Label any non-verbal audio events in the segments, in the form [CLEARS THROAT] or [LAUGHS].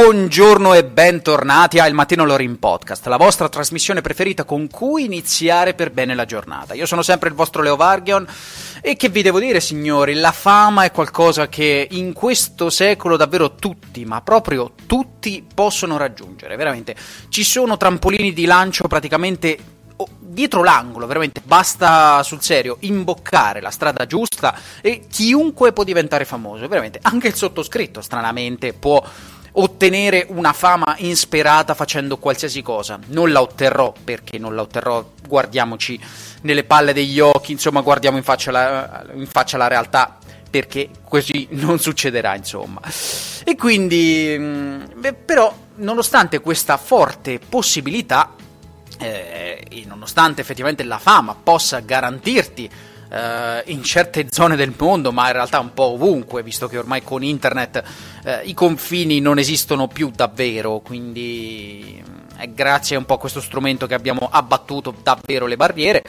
Buongiorno e bentornati a Il Mattino Lorin Podcast, la vostra trasmissione preferita con cui iniziare per bene la giornata. Io sono sempre il vostro Leo Vargion e che vi devo dire signori, la fama è qualcosa che in questo secolo davvero tutti, ma proprio tutti possono raggiungere, veramente. Ci sono trampolini di lancio praticamente dietro l'angolo, veramente basta sul serio imboccare la strada giusta e chiunque può diventare famoso, veramente anche il sottoscritto stranamente può ottenere una fama insperata facendo qualsiasi cosa. Non la otterrò perché non la otterrò, guardiamoci nelle palle degli occhi, insomma guardiamo in faccia la, in faccia la realtà perché così non succederà, insomma. E quindi, mm, però, nonostante questa forte possibilità, eh, e nonostante effettivamente la fama possa garantirti Uh, in certe zone del mondo, ma in realtà un po' ovunque, visto che ormai con internet uh, i confini non esistono più davvero, quindi è grazie un po' a questo strumento che abbiamo abbattuto davvero le barriere.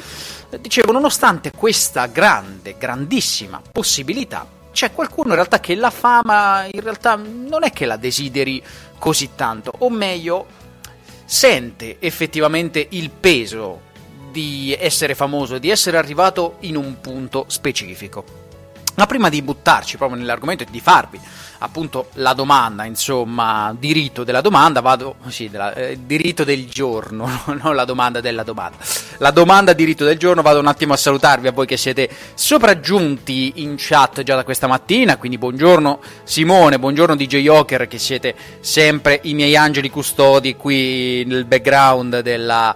Dicevo, nonostante questa grande, grandissima possibilità, c'è qualcuno in realtà che la fama in realtà non è che la desideri così tanto, o meglio, sente effettivamente il peso di essere famoso, di essere arrivato in un punto specifico. Ma prima di buttarci proprio nell'argomento e di farvi appunto la domanda, insomma, diritto della domanda, vado, sì, della, eh, diritto del giorno, [LAUGHS] non la domanda della domanda. La domanda diritto del giorno, vado un attimo a salutarvi a voi che siete sopraggiunti in chat già da questa mattina, quindi buongiorno Simone, buongiorno DJ Joker che siete sempre i miei angeli custodi qui nel background della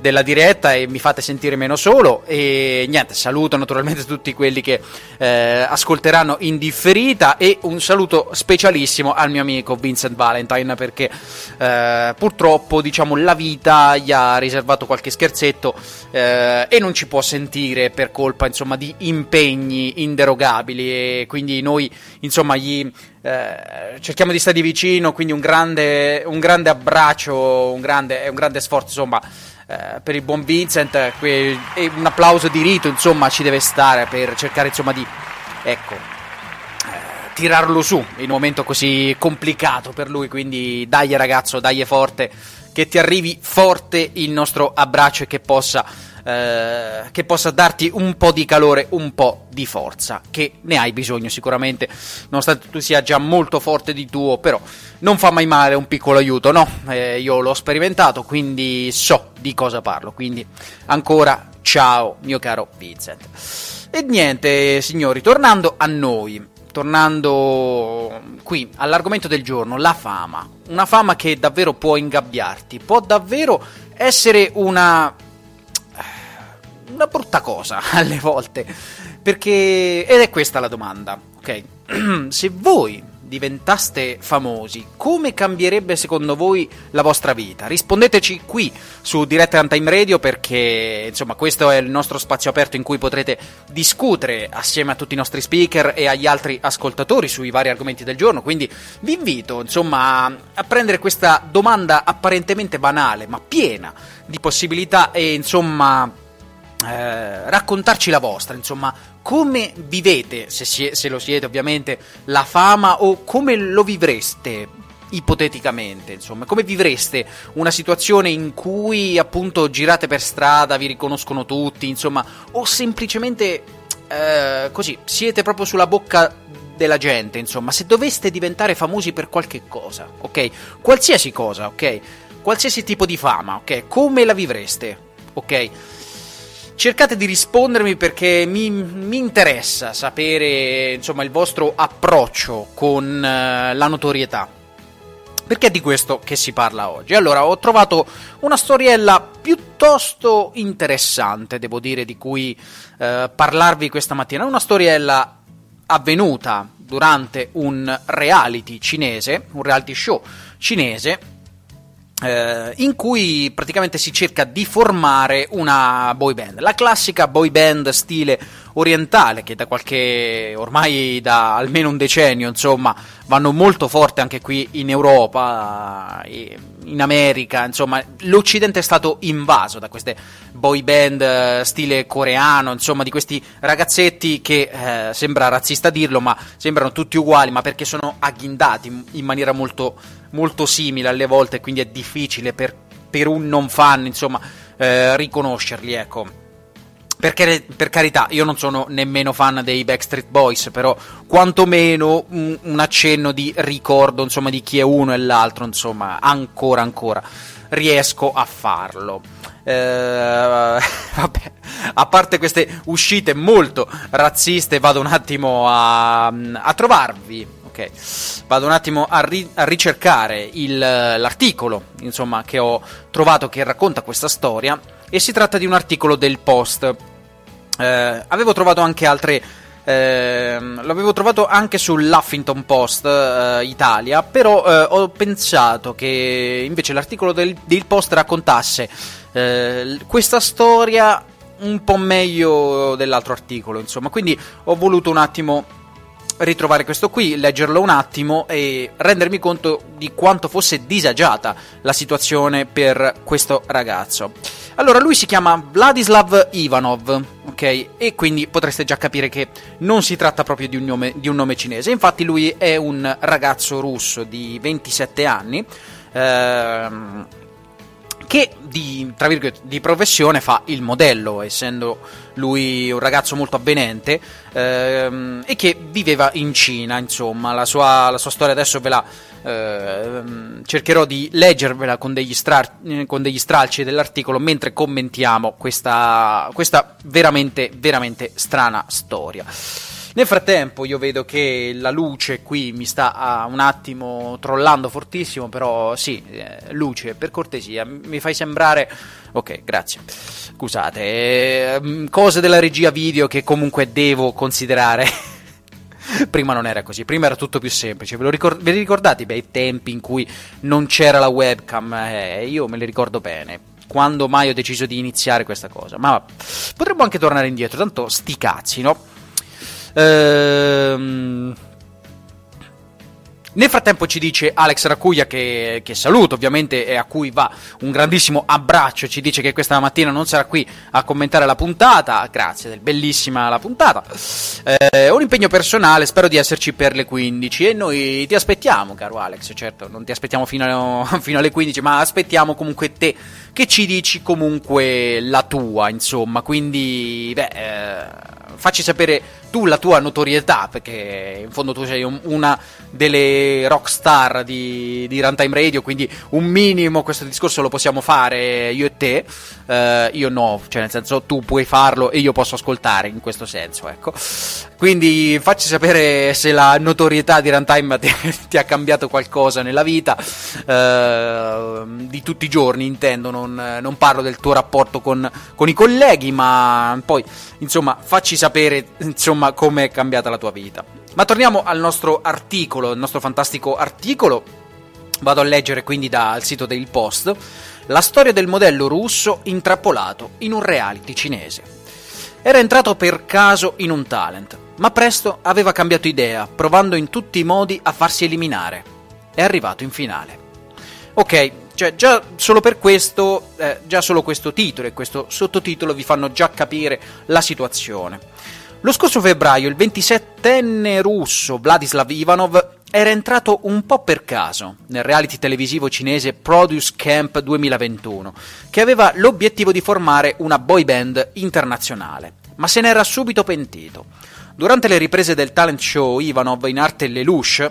della diretta e mi fate sentire meno solo. E niente, saluto naturalmente [LAUGHS] tutti quelli che eh, ascolteranno in differita e un saluto specialissimo al mio amico Vincent Valentine perché eh, purtroppo diciamo la vita gli ha riservato qualche scherzetto eh, e non ci può sentire per colpa insomma di impegni inderogabili. E quindi noi insomma gli eh, cerchiamo di stargli vicino quindi un grande, un grande abbraccio un grande, un grande sforzo insomma eh, per il buon Vincent que- e un applauso di rito insomma ci deve stare per cercare insomma di ecco eh, tirarlo su in un momento così complicato per lui. Quindi dai ragazzo dai forte che ti arrivi forte il nostro abbraccio e che possa eh, che possa darti un po' di calore, un po' di forza, che ne hai bisogno sicuramente, nonostante tu sia già molto forte di tuo, però non fa mai male un piccolo aiuto, no? Eh, io l'ho sperimentato, quindi so di cosa parlo, quindi ancora ciao mio caro Vincent. E niente, signori, tornando a noi, tornando qui all'argomento del giorno, la fama. Una fama che davvero può ingabbiarti, può davvero essere una una brutta cosa [LAUGHS] alle volte. Perché. Ed è questa la domanda, ok? [CLEARS THROAT] Se voi diventaste famosi, come cambierebbe secondo voi la vostra vita? Rispondeteci qui su Diretta Time Radio perché insomma questo è il nostro spazio aperto in cui potrete discutere assieme a tutti i nostri speaker e agli altri ascoltatori sui vari argomenti del giorno, quindi vi invito insomma a prendere questa domanda apparentemente banale ma piena di possibilità e insomma eh, raccontarci la vostra, insomma, come vivete, se, sie- se lo siete ovviamente, la fama o come lo vivreste ipoteticamente, insomma, come vivreste una situazione in cui appunto girate per strada, vi riconoscono tutti, insomma, o semplicemente eh, così siete proprio sulla bocca della gente, insomma, se doveste diventare famosi per qualche cosa, ok? Qualsiasi cosa, ok? Qualsiasi tipo di fama, ok? Come la vivreste, ok? Cercate di rispondermi perché mi, mi interessa sapere, insomma, il vostro approccio con uh, la notorietà. Perché è di questo che si parla oggi? Allora, ho trovato una storiella piuttosto interessante, devo dire, di cui uh, parlarvi questa mattina. Una storiella avvenuta durante un reality cinese, un reality show cinese, eh, in cui praticamente si cerca di formare una boy band, la classica boy band stile orientale che da qualche ormai da almeno un decennio, insomma, vanno molto forte anche qui in Europa, in America, insomma, l'Occidente è stato invaso da queste boy band eh, stile coreano, insomma, di questi ragazzetti che eh, sembra razzista dirlo, ma sembrano tutti uguali, ma perché sono agghindati in maniera molto molto simile alle volte, quindi è difficile per, per un non fan, insomma, eh, riconoscerli, ecco. Perché, per carità, io non sono nemmeno fan dei Backstreet Boys, però quantomeno un, un accenno di ricordo, insomma, di chi è uno e l'altro, insomma, ancora, ancora riesco a farlo. Eh, [LAUGHS] vabbè, a parte queste uscite molto razziste, vado un attimo a, a trovarvi vado un attimo a, ri- a ricercare il, l'articolo insomma, che ho trovato che racconta questa storia e si tratta di un articolo del Post. Eh, avevo trovato anche altre eh, l'avevo trovato anche sull'Huffington Post eh, Italia, però eh, ho pensato che invece l'articolo del, del Post raccontasse eh, questa storia un po' meglio dell'altro articolo, insomma, quindi ho voluto un attimo ritrovare questo qui, leggerlo un attimo e rendermi conto di quanto fosse disagiata la situazione per questo ragazzo. Allora, lui si chiama Vladislav Ivanov, ok? E quindi potreste già capire che non si tratta proprio di un nome, di un nome cinese. Infatti, lui è un ragazzo russo di 27 anni. Ehm, che di, tra virgolette, di professione fa il modello, essendo lui un ragazzo molto avvenente ehm, e che viveva in Cina, insomma, la sua, la sua storia adesso ve la ehm, cercherò di leggervela con degli, stra- con degli, stralci dell'articolo mentre commentiamo questa, questa veramente, veramente strana storia. Nel frattempo io vedo che la luce qui mi sta uh, un attimo trollando fortissimo, però sì, eh, luce, per cortesia, mi fai sembrare... Ok, grazie. Scusate, eh, cose della regia video che comunque devo considerare. [LAUGHS] prima non era così, prima era tutto più semplice. Ve lo ricord- ve li ricordate i bei tempi in cui non c'era la webcam? Eh, io me li ricordo bene quando mai ho deciso di iniziare questa cosa. Ma potremmo anche tornare indietro, tanto sti cazzi, no? Ehm. Nel frattempo ci dice Alex Racuglia che, che saluto ovviamente e a cui va un grandissimo abbraccio, ci dice che questa mattina non sarà qui a commentare la puntata, grazie, bellissima la puntata, eh, un impegno personale, spero di esserci per le 15 e noi ti aspettiamo caro Alex, certo non ti aspettiamo fino, a, [LAUGHS] fino alle 15 ma aspettiamo comunque te che ci dici comunque la tua insomma, quindi beh... Eh, facci sapere tu la tua notorietà, perché in fondo tu sei un, una delle rockstar di, di Runtime Radio, quindi un minimo questo discorso lo possiamo fare io e te, uh, io no, cioè nel senso tu puoi farlo e io posso ascoltare in questo senso, ecco. Quindi facci sapere se la notorietà di Runtime ti, [LAUGHS] ti ha cambiato qualcosa nella vita, uh, di tutti i giorni intendo, non, non parlo del tuo rapporto con, con i colleghi, ma poi insomma facci sapere insomma insomma come è cambiata la tua vita. Ma torniamo al nostro articolo, il nostro fantastico articolo. Vado a leggere quindi dal sito del Post la storia del modello russo intrappolato in un reality cinese. Era entrato per caso in un talent, ma presto aveva cambiato idea, provando in tutti i modi a farsi eliminare. È arrivato in finale. Ok, Cioè, già solo per questo, eh, già solo questo titolo e questo sottotitolo vi fanno già capire la situazione. Lo scorso febbraio il 27enne russo Vladislav Ivanov era entrato un po' per caso nel reality televisivo cinese Produce Camp 2021, che aveva l'obiettivo di formare una boy band internazionale, ma se n'era subito pentito. Durante le riprese del talent show Ivanov in arte Lelouch,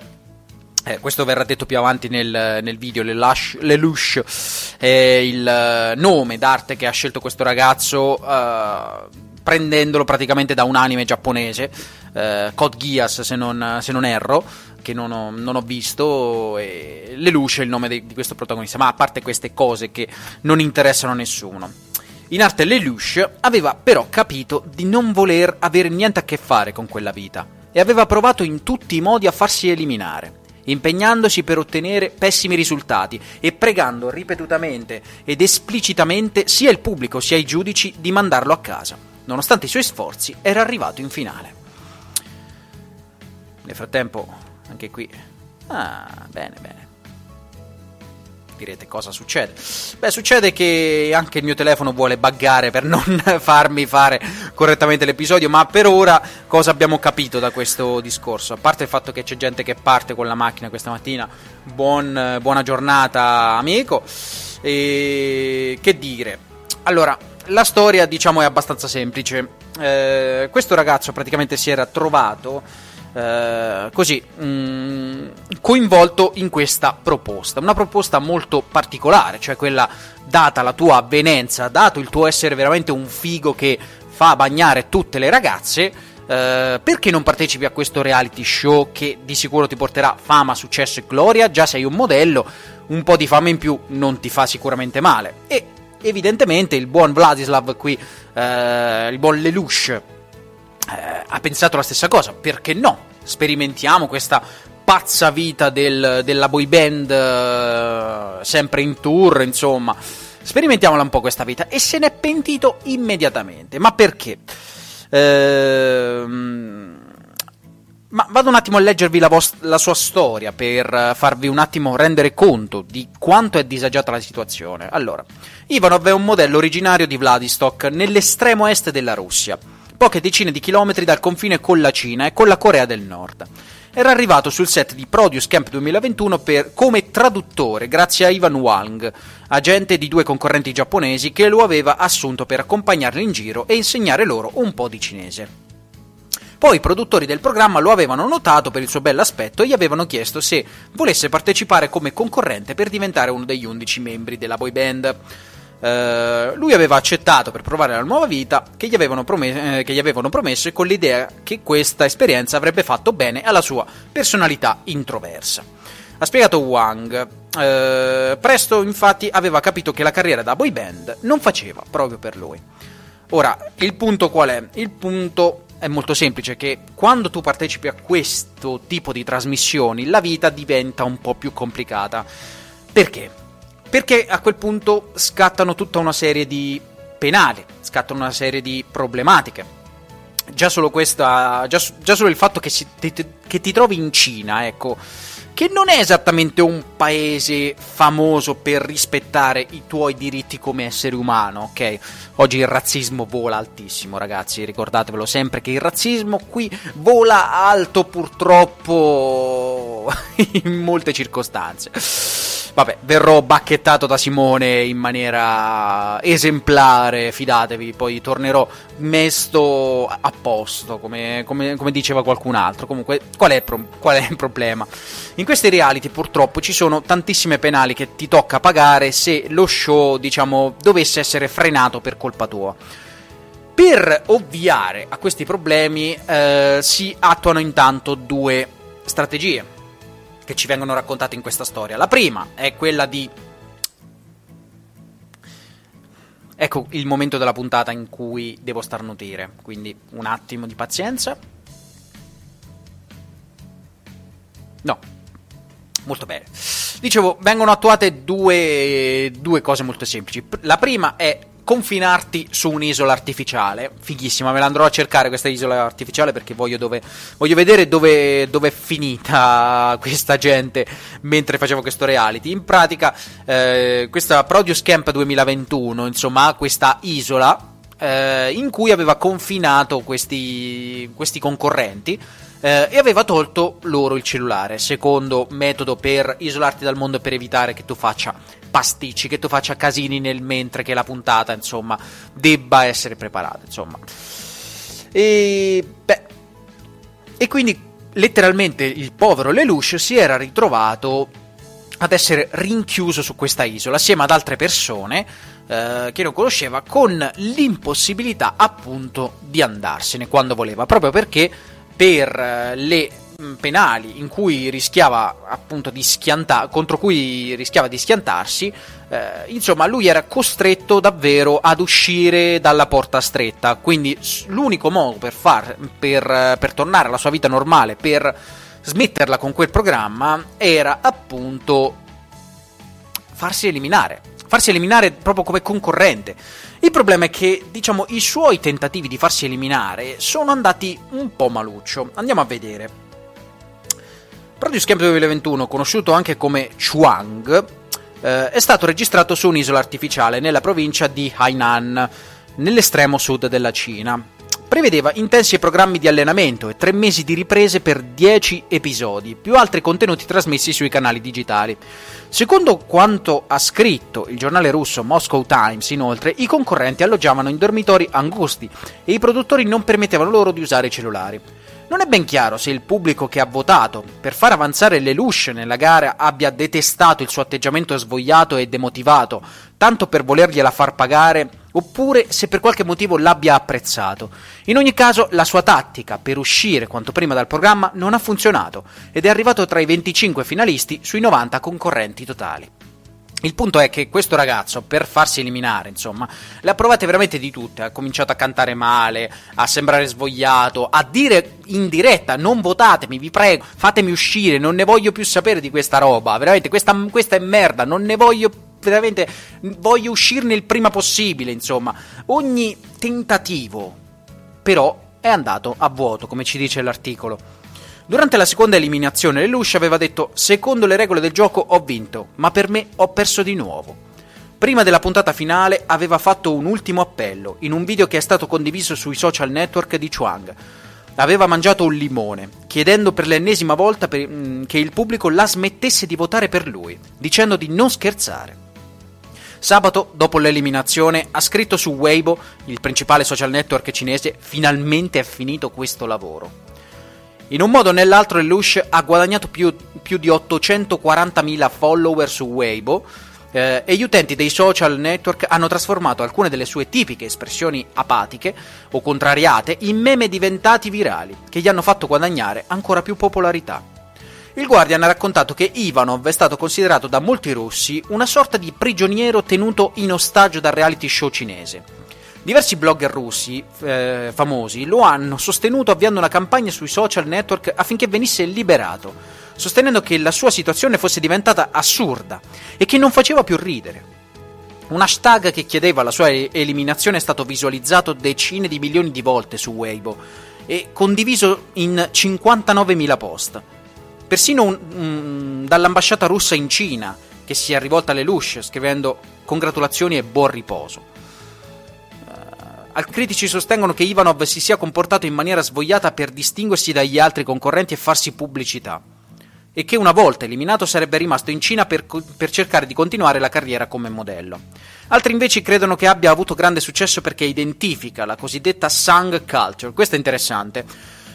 eh, questo verrà detto più avanti nel, nel video, Lelouch, Lelouch è il nome d'arte che ha scelto questo ragazzo uh, prendendolo praticamente da un anime giapponese, uh, Code Geass se non, se non erro, che non ho, non ho visto, e Lelouch è il nome di, di questo protagonista, ma a parte queste cose che non interessano a nessuno. In arte Lelouch aveva però capito di non voler avere niente a che fare con quella vita e aveva provato in tutti i modi a farsi eliminare, impegnandosi per ottenere pessimi risultati e pregando ripetutamente ed esplicitamente sia il pubblico sia i giudici di mandarlo a casa. Nonostante i suoi sforzi, era arrivato in finale. Nel frattempo, anche qui. Ah, bene, bene. Direte cosa succede? Beh, succede che anche il mio telefono vuole buggare per non [LAUGHS] farmi fare correttamente l'episodio, ma per ora cosa abbiamo capito da questo discorso? A parte il fatto che c'è gente che parte con la macchina questa mattina, buon, buona giornata amico, e che dire? Allora, la storia diciamo è abbastanza semplice. Eh, questo ragazzo praticamente si era trovato eh, così mh, mm, coinvolto in questa proposta. Una proposta molto particolare, cioè quella data la tua avvenenza, dato il tuo essere veramente un figo che fa bagnare tutte le ragazze. Uh, perché non partecipi a questo reality show che di sicuro ti porterà fama, successo e gloria? Già sei un modello, un po' di fama in più non ti fa sicuramente male. E evidentemente il buon Vladislav qui, uh, il buon Lelouch, eh, ha pensato la stessa cosa, perché no? Sperimentiamo questa pazza vita del, della boy band eh, sempre in tour, insomma. Sperimentiamola un po' questa vita e se n'è pentito immediatamente. Ma perché? Ehm ma vado un attimo a leggervi la, vost- la, sua storia per farvi un attimo rendere conto di quanto è disagiata la situazione. Allora, Ivanov è un modello originario di Vladivostok, nell'estremo est della Russia poche decine di chilometri dal confine con la Cina e con la Corea del Nord. Era arrivato sul set di Produce Camp 2021 per, come traduttore grazie a Ivan Wang, agente di due concorrenti giapponesi che lo aveva assunto per accompagnarli in giro e insegnare loro un po' di cinese. Poi i produttori del programma lo avevano notato per il suo bell'aspetto e gli avevano chiesto se volesse partecipare come concorrente per diventare uno degli undici membri della boy band. Uh, lui aveva accettato per provare la nuova vita che gli, promesso, eh, che gli, avevano promesso con l'idea che questa esperienza avrebbe fatto bene alla sua personalità introversa. Ha spiegato Wang. Uh, presto, infatti, aveva capito che la carriera da boy band non faceva proprio per lui. Ora, il punto qual è? Il punto è molto semplice, che quando tu partecipi a questo tipo di trasmissioni, la vita diventa un po' più complicata. Perché? Perché a quel punto scattano tutta una serie di penali, scattano una serie di problematiche. Già solo questa, già, già solo il fatto che, si, che ti trovi in Cina, ecco, che non è esattamente un paese famoso per rispettare i tuoi diritti come essere umano, ok? Oggi il razzismo vola altissimo, ragazzi, ricordatevelo sempre che il razzismo qui vola alto purtroppo [LAUGHS] in molte circostanze. Vabbè, verrò bacchettato da Simone in maniera esemplare, fidatevi, poi tornerò mesto a posto, come, come, come diceva qualcun altro. Comunque, qual è, pro- qual è il problema? In questi reality purtroppo ci sono tantissime penali che ti tocca pagare se lo show, diciamo, dovesse essere frenato per colpa tua. Per ovviare a questi problemi eh, si attuano intanto due strategie che ci vengono raccontate in questa storia. La prima è quella di... Ecco il momento della puntata in cui devo starnutire, quindi un attimo di pazienza. No, molto bene. Dicevo, vengono attuate due, due cose molto semplici. La prima è confinarti su un'isola artificiale. Fighissima, me la andrò a cercare questa isola artificiale perché voglio, dove, voglio vedere dove, dove, è finita [LAUGHS] questa gente mentre facevo questo reality. In pratica, eh, questa Produce Camp 2021, insomma, questa isola eh, in cui aveva confinato questi, questi concorrenti eh, e aveva tolto loro il cellulare, secondo metodo per isolarti dal mondo per evitare che tu faccia pasticci, che tu faccia casini nel mentre che la puntata, insomma, debba essere preparata, insomma. E, beh, e quindi letteralmente il povero Lelouch si era ritrovato ad essere rinchiuso su questa isola assieme ad altre persone eh, che non conosceva con l'impossibilità appunto di andarsene quando voleva, proprio perché per eh, le penali in cui rischiava appunto di schiantare contro cui rischiava di schiantarsi eh, insomma lui era costretto davvero ad uscire dalla porta stretta quindi l'unico modo per, far, per, per tornare alla sua vita normale per smetterla con quel programma era appunto farsi eliminare farsi eliminare proprio come concorrente il problema è che, diciamo, i suoi tentativi di farsi eliminare sono andati un po' maluccio. Andiamo a vedere. Produce Camp 2021, conosciuto anche come Chuang, eh, è stato registrato su un'isola artificiale nella provincia di Hainan, nell'estremo sud della Cina prevedeva intensi programmi di allenamento e tre mesi di riprese per 10 episodi, più altri contenuti trasmessi sui canali digitali. Secondo quanto ha scritto il giornale russo Moscow Times, inoltre, i concorrenti alloggiavano in dormitori angusti e i produttori non permettevano loro di usare i cellulari. Non è ben chiaro se il pubblico che ha votato per far avanzare Lelouch nella gara abbia detestato il suo atteggiamento svogliato e demotivato, tanto per volergliela far pagare, oppure se per qualche motivo l'abbia apprezzato. In ogni caso, la sua tattica per uscire quanto prima dal programma non ha funzionato ed è arrivato tra i 25 finalisti sui 90 concorrenti totali. Il punto è che questo ragazzo, per farsi eliminare, insomma, le ha provate veramente di tutte. Ha cominciato a cantare male, a sembrare svogliato, a dire in diretta: non votatemi, vi prego, fatemi uscire, non ne voglio più sapere di questa roba. Veramente, questa, questa è merda, non ne voglio veramente. Voglio uscirne il prima possibile, insomma. Ogni tentativo, però, è andato a vuoto, come ci dice l'articolo. Durante la seconda eliminazione Lelouch aveva detto secondo le regole del gioco ho vinto, ma per me ho perso di nuovo. Prima della puntata finale aveva fatto un ultimo appello, in un video che è stato condiviso sui social network di Chuang. Aveva mangiato un limone, chiedendo per l'ennesima volta per, mm, che il pubblico la smettesse di votare per lui, dicendo di non scherzare. Sabato, dopo l'eliminazione, ha scritto su Weibo, il principale social network cinese, finalmente è finito questo lavoro. In un modo o nell'altro Lelouch ha guadagnato più, più di 840.000 follower su Weibo eh, e gli utenti dei social network hanno trasformato alcune delle sue tipiche espressioni apatiche o contrariate in meme diventati virali, che gli hanno fatto guadagnare ancora più popolarità. Il Guardian ha raccontato che Ivanov è stato considerato da molti russi una sorta di prigioniero tenuto in ostaggio dal reality show cinese Diversi blogger russi eh, famosi lo hanno sostenuto avviando una campagna sui social network affinché venisse liberato, sostenendo che la sua situazione fosse diventata assurda e che non faceva più ridere. Un hashtag che chiedeva la sua eliminazione è stato visualizzato decine di milioni di volte su Weibo e condiviso in 59.000 post. Persino un, un, dall'ambasciata russa in Cina, che si è rivolta alle Lelouch scrivendo congratulazioni e buon riposo. Critici sostengono che Ivanov si sia comportato in maniera svogliata per distinguersi dagli altri concorrenti e farsi pubblicità, e che una volta eliminato sarebbe rimasto in Cina per, per cercare di continuare la carriera come modello. Altri invece credono che abbia avuto grande successo perché identifica la cosiddetta Sang Culture, questo è interessante,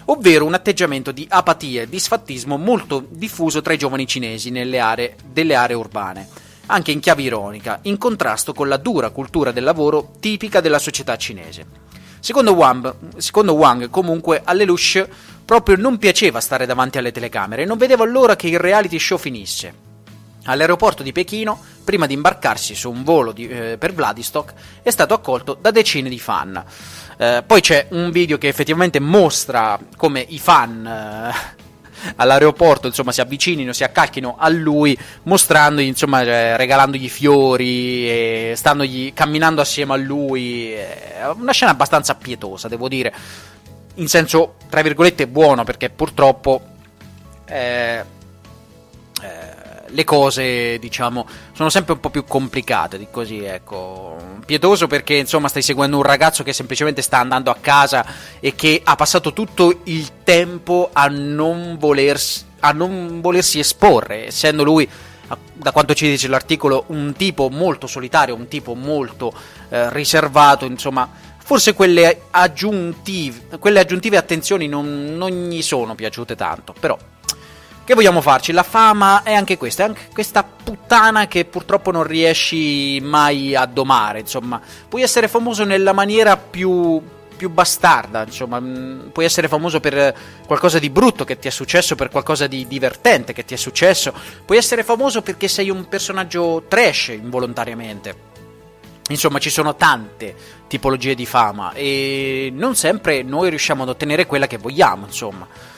ovvero un atteggiamento di apatia e disfattismo molto diffuso tra i giovani cinesi nelle aree, delle aree urbane anche in chiave ironica, in contrasto con la dura cultura del lavoro tipica della società cinese. Secondo Wang, secondo Wang comunque, a Lelouch proprio non piaceva stare davanti alle telecamere e non vedeva l'ora che il reality show finisse. All'aeroporto di Pechino, prima di imbarcarsi su un volo di, eh, per Vladivostok, è stato accolto da decine di fan. Eh, poi c'è un video che effettivamente mostra come i fan eh, all'aeroporto, insomma, si avvicinino, si accalchino a lui, mostrandogli, insomma, eh, regalandogli fiori, e standogli, camminando assieme a lui. È una scena abbastanza pietosa, devo dire, in senso, tra virgolette, buono, perché purtroppo... Eh, eh, le cose, diciamo, sono sempre un po' più complicate di così, ecco. Pietoso perché, insomma, stai seguendo un ragazzo che semplicemente sta andando a casa e che ha passato tutto il tempo a non volersi, a non volersi esporre, essendo lui da quanto ci dice l'articolo, un tipo molto solitario, un tipo molto eh, riservato, insomma, forse quelle aggiuntive, quelle aggiuntive attenzioni non, non, gli sono piaciute tanto, però che vogliamo farci? La fama è anche questa, è anche questa puttana che purtroppo non riesci mai a domare, insomma. Puoi essere famoso nella maniera più, più bastarda, insomma. Mm, puoi essere famoso per qualcosa di brutto che ti è successo, per qualcosa di divertente che ti è successo. Puoi essere famoso perché sei un personaggio trash involontariamente. Insomma, ci sono tante tipologie di fama e non sempre noi riusciamo ad ottenere quella che vogliamo, insomma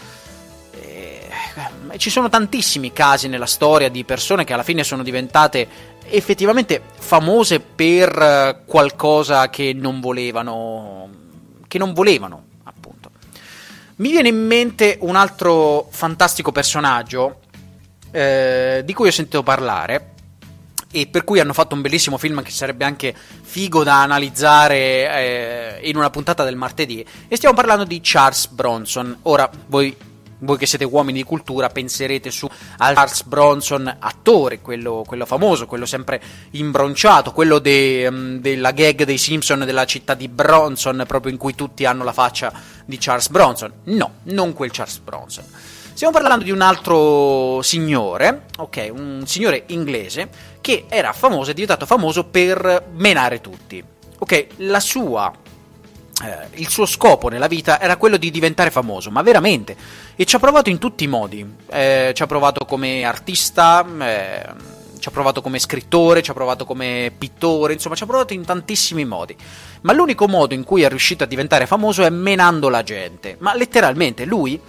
ci sono tantissimi casi nella storia di persone che alla fine sono diventate effettivamente famose per eh, qualcosa che non volevano, che non volevano, appunto. Mi viene in mente un altro fantastico personaggio eh, di cui ho sentito parlare e per cui hanno fatto un bellissimo film che sarebbe anche figo da analizzare eh, in una puntata del martedì e stiamo parlando di Charles Bronson. Ora voi voi che siete uomini di cultura penserete su Charles Bronson, attore, quello, quello famoso, quello sempre imbronciato, quello de, um, della gag dei Simpson della città di Bronson, proprio in cui tutti hanno la faccia di Charles Bronson. No, non quel Charles Bronson. Stiamo parlando di un altro signore, ok, un signore inglese che era famoso, è diventato famoso per menare tutti. Ok, la sua eh, il suo scopo nella vita era quello di diventare famoso, ma veramente. E ci ha provato in tutti i modi. Eh, ci ha provato come artista, eh, ci ha provato come scrittore, ci ha provato come pittore, insomma, ci ha provato in tantissimi modi. Ma l'unico modo in cui è riuscito a diventare famoso è menando la gente. Ma letteralmente lui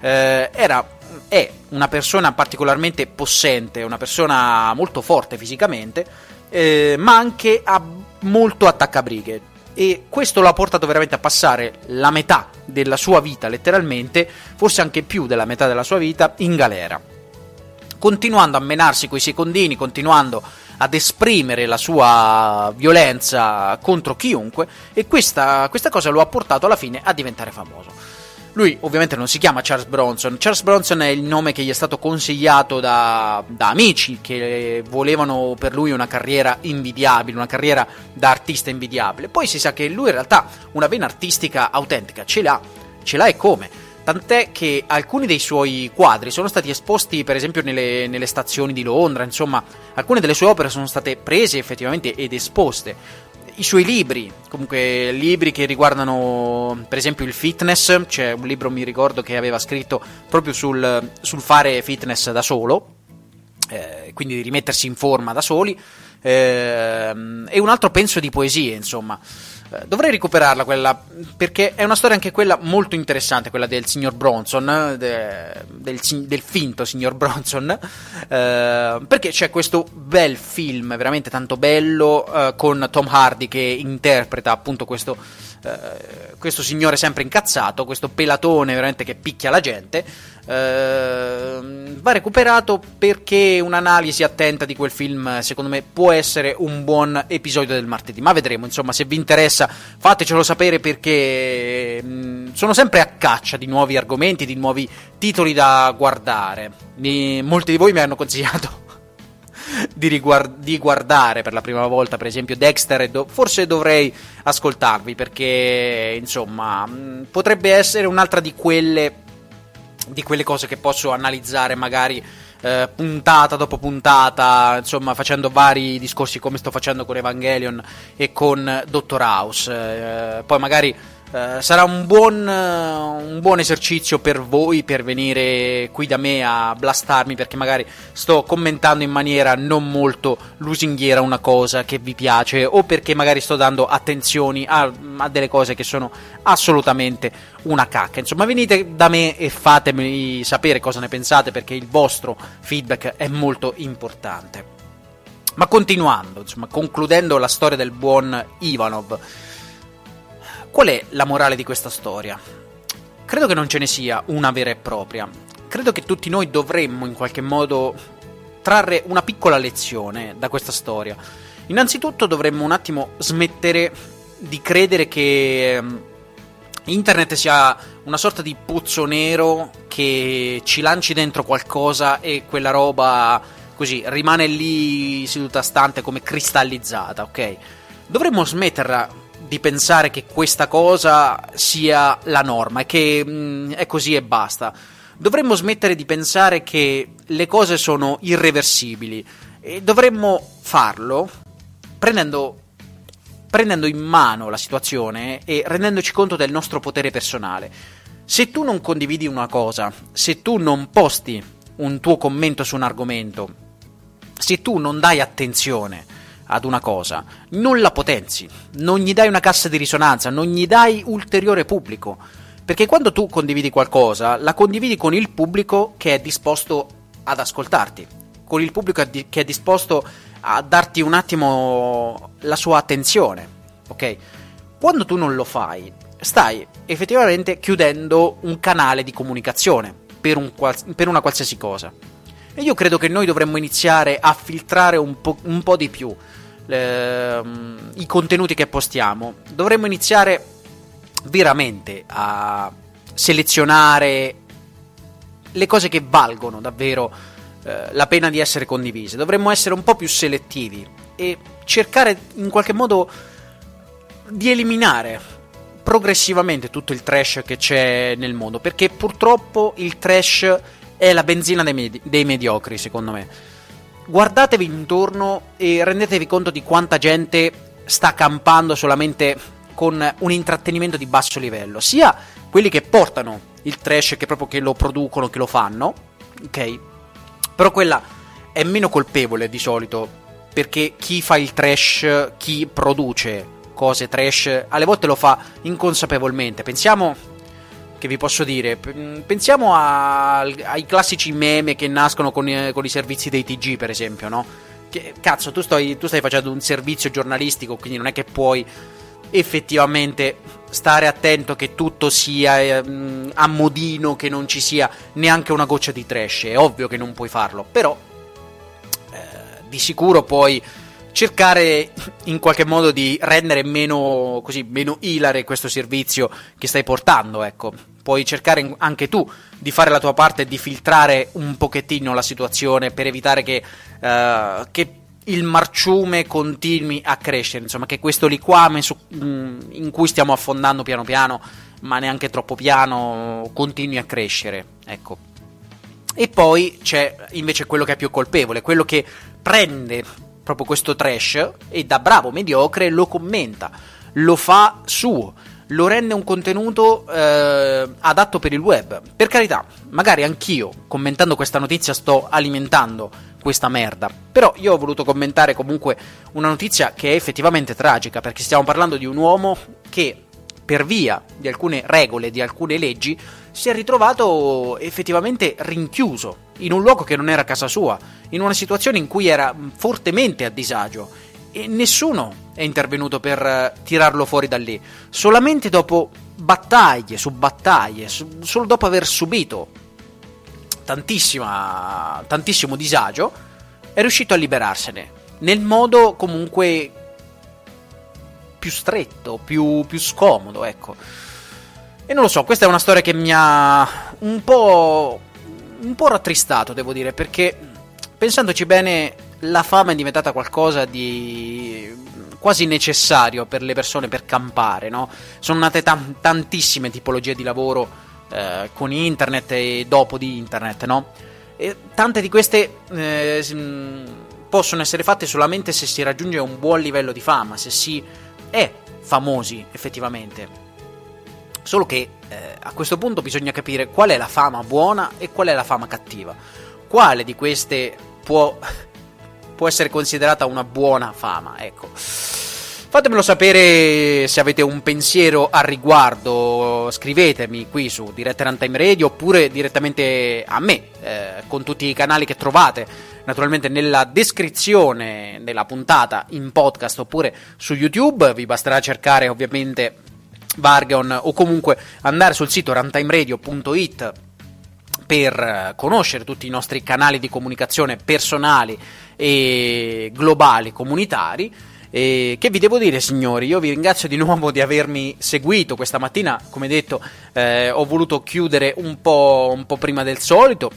eh, era è una persona particolarmente possente, una persona molto forte fisicamente, eh, ma anche ha molto attaccabrighe e questo lo ha portato veramente a passare la metà della sua vita, letteralmente, forse anche più della metà della sua vita, in galera. Continuando a menarsi coi secondini, continuando ad esprimere la sua violenza contro chiunque, e questa, questa cosa lo ha portato alla fine a diventare famoso. Lui ovviamente non si chiama Charles Bronson, Charles Bronson è il nome che gli è stato consigliato da, da, amici che volevano per lui una carriera invidiabile, una carriera da artista invidiabile. Poi si sa che lui in realtà una vena artistica autentica ce l'ha, ce l'ha e come. Tant'è che alcuni dei suoi quadri sono stati esposti, per esempio, nelle, nelle, stazioni di Londra. Insomma, alcune delle sue opere sono state prese effettivamente ed esposte i suoi libri, comunque libri che riguardano per esempio il fitness, c'è un libro mi ricordo che aveva scritto proprio sul, sul fare fitness da solo, eh, quindi di rimettersi in forma da soli, eh, e un altro penso di poesie, insomma. Eh, dovrei recuperarla quella, perché è una storia anche quella molto interessante, quella del signor Bronson, de, del, del, finto signor Bronson, eh, perché c'è questo bel film, veramente tanto bello, eh, con Tom Hardy che interpreta appunto questo eh, questo signore sempre incazzato, questo pelatone veramente che picchia la gente, eh, va recuperato perché un'analisi attenta di quel film secondo me può essere un buon episodio del martedì, ma vedremo, insomma se vi interessa fatecelo sapere perché mh, mm, sono sempre a caccia di nuovi argomenti, di nuovi titoli da guardare. Mi, molti di voi mi hanno consigliato di, riguard- di, guardare per la prima volta, per esempio, Dexter, e do- forse dovrei ascoltarvi perché, insomma, mh, mm, potrebbe essere un'altra di quelle, di quelle cose che posso analizzare magari eh, puntata dopo puntata, insomma, facendo vari discorsi come sto facendo con Evangelion e con Dottor House. Eh, poi magari Uh, sarà un buon, uh, un buon, esercizio per voi per venire qui da me a blastarmi perché magari sto commentando in maniera non molto lusinghiera una cosa che vi piace o perché magari sto dando attenzioni a, a delle cose che sono assolutamente una cacca. Insomma, venite da me e fatemi sapere cosa ne pensate perché il vostro feedback è molto importante. Ma continuando, insomma, concludendo la storia del buon Ivanov Qual è la morale di questa storia? Credo che non ce ne sia una vera e propria. Credo che tutti noi dovremmo in qualche modo trarre una piccola lezione da questa storia. Innanzitutto dovremmo un attimo smettere di credere che ehm, internet sia una sorta di pozzo nero che ci lanci dentro qualcosa e quella roba così rimane lì seduta stante come cristallizzata, ok? Dovremmo smetterla di pensare che questa cosa sia la norma e che mh, mm, è così e basta. Dovremmo smettere di pensare che le cose sono irreversibili e dovremmo farlo prendendo, prendendo in mano la situazione e rendendoci conto del nostro potere personale. Se tu non condividi una cosa, se tu non posti un tuo commento su un argomento, se tu non dai attenzione ad una cosa, non la potenzi, non gli dai una cassa di risonanza, non gli dai ulteriore pubblico. Perché quando tu condividi qualcosa, la condividi con il pubblico che è disposto ad ascoltarti, con il pubblico che è disposto a darti un attimo la sua attenzione, ok? Quando tu non lo fai, stai effettivamente chiudendo un canale di comunicazione per, un, per una qualsiasi cosa. E io credo che noi dovremmo iniziare a filtrare un po', un po di più le, um, i contenuti che postiamo. Dovremmo iniziare veramente a selezionare le cose che valgono davvero eh, la pena di essere condivise. Dovremmo essere un po' più selettivi e cercare in qualche modo di eliminare progressivamente tutto il trash che c'è nel mondo, perché purtroppo il trash è la benzina dei, medi- dei mediocri, secondo me. Guardatevi intorno e rendetevi conto di quanta gente sta campando solamente con un intrattenimento di basso livello, sia quelli che portano il trash che proprio che lo producono, che lo fanno, ok? Però quella è meno colpevole di solito, perché chi fa il trash, chi produce cose trash, alle volte lo fa inconsapevolmente. Pensiamo che vi posso dire? Pensiamo a, ai classici meme che nascono con, i, con i servizi dei TG, per esempio, no? Che, cazzo, tu stai, tu stai facendo un servizio giornalistico, quindi non è che puoi effettivamente stare attento che tutto sia eh, a modino, che non ci sia neanche una goccia di trash. È ovvio che non puoi farlo, però eh, di sicuro puoi cercare in qualche modo di rendere meno, così, meno ilare questo servizio che stai portando, ecco puoi cercare anche tu di fare la tua parte e di filtrare un pochettino la situazione per evitare che, uh, che il marciume continui a crescere, insomma, che questo liquame su, mm, in cui stiamo affondando piano piano, ma neanche troppo piano, continui a crescere. Ecco. E poi c'è invece quello che è più colpevole, quello che prende proprio questo trash e da bravo mediocre lo commenta, lo fa suo lo rende un contenuto eh, adatto per il web. Per carità, magari anch'io, commentando questa notizia, sto alimentando questa merda. Però io ho voluto commentare comunque una notizia che è effettivamente tragica, perché stiamo parlando di un uomo che, per via di alcune regole, di alcune leggi, si è ritrovato effettivamente rinchiuso in un luogo che non era casa sua, in una situazione in cui era fortemente a disagio e nessuno è intervenuto per eh, tirarlo fuori da lì. Solamente dopo battaglie su battaglie, su, solo dopo aver subito tantissimo disagio, è riuscito a liberarsene. Nel modo comunque più stretto, più, più scomodo, ecco. E non lo so, questa è una storia che mi ha un po', un po' rattristato, devo dire, perché pensandoci bene, la fama è diventata qualcosa di quasi necessario per le persone per campare, no? Sono nate tam- tantissime tipologie di lavoro eh, con internet e dopo di internet, no? E tante di queste eh, possono essere fatte solamente se si raggiunge un buon livello di fama, se si è famosi effettivamente. Solo che eh, a questo punto bisogna capire qual è la fama buona e qual è la fama cattiva. Quale di queste può, può essere considerata una buona fama? Ecco. Fatemelo sapere se avete un pensiero al riguardo, scrivetemi qui su Diretta Runtime Radio oppure direttamente a me, eh, con tutti i canali che trovate naturalmente nella descrizione della puntata in podcast oppure su YouTube, vi basterà cercare ovviamente Vargon o comunque andare sul sito runtimeradio.it per conoscere tutti i nostri canali di comunicazione personali e globali comunitari e che vi devo dire, signori? Io vi ringrazio di nuovo di avermi seguito questa mattina. Come detto, eh, ho voluto chiudere un po', un po prima del solito.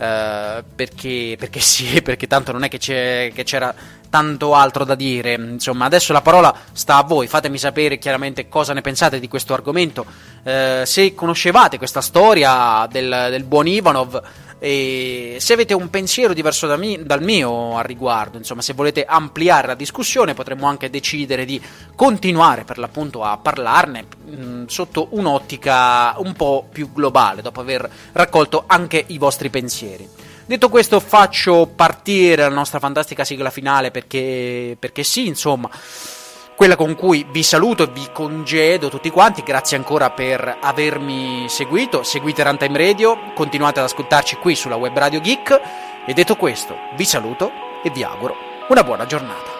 Eh, perché, perché, sì, [LAUGHS] perché tanto non è che, che, c'era tanto altro da dire. Insomma, adesso la parola sta a voi. Fatemi sapere chiaramente cosa ne pensate di questo argomento. Eh, se conoscevate questa storia del, del buon Ivanov e se avete un pensiero diverso da mi, dal mio al riguardo, insomma, se volete ampliare la discussione, potremmo anche decidere di continuare per l'appunto a parlarne mh, mm, sotto un'ottica un po' più globale, dopo aver raccolto anche i vostri pensieri. Detto questo, faccio partire la nostra fantastica sigla finale perché, perché sì, insomma quella con cui vi saluto e vi congedo tutti quanti. Grazie ancora per avermi seguito. Seguite Runtime Radio, continuate ad ascoltarci qui sulla web Radio Geek. E detto questo, vi saluto e vi auguro una buona giornata.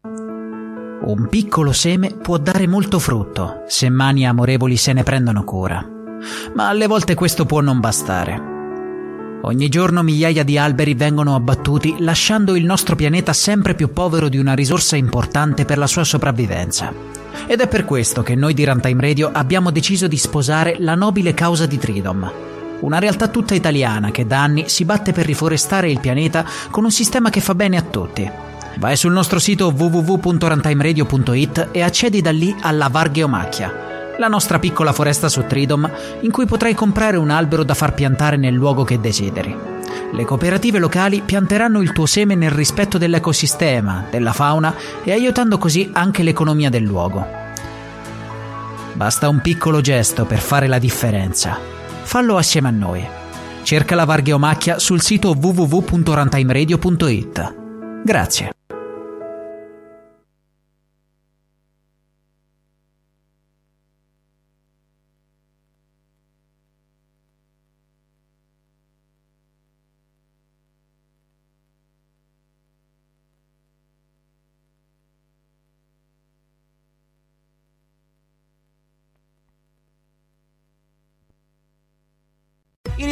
Un piccolo seme può dare molto frutto se mani amorevoli se ne prendono cura, ma alle volte questo può non bastare. Ogni giorno migliaia di alberi vengono abbattuti lasciando il nostro pianeta sempre più povero di una risorsa importante per la sua sopravvivenza. Ed è per questo che noi di Runtime Radio abbiamo deciso di sposare la nobile causa di Tridom, una realtà tutta italiana che da anni si batte per riforestare il pianeta con un sistema che fa bene a tutti Vai sul nostro sito www.runtimeradio.it e accedi da lì alla Vargheomacchia, la nostra piccola foresta su Tridom in cui potrai comprare un albero da far piantare nel luogo che desideri. Le cooperative locali pianteranno il tuo seme nel rispetto dell'ecosistema, della fauna e aiutando così anche l'economia del luogo. Basta un piccolo gesto per fare la differenza. Fallo assieme a noi. Cerca la Vargheomacchia sul sito www.runtimeradio.it. Grazie.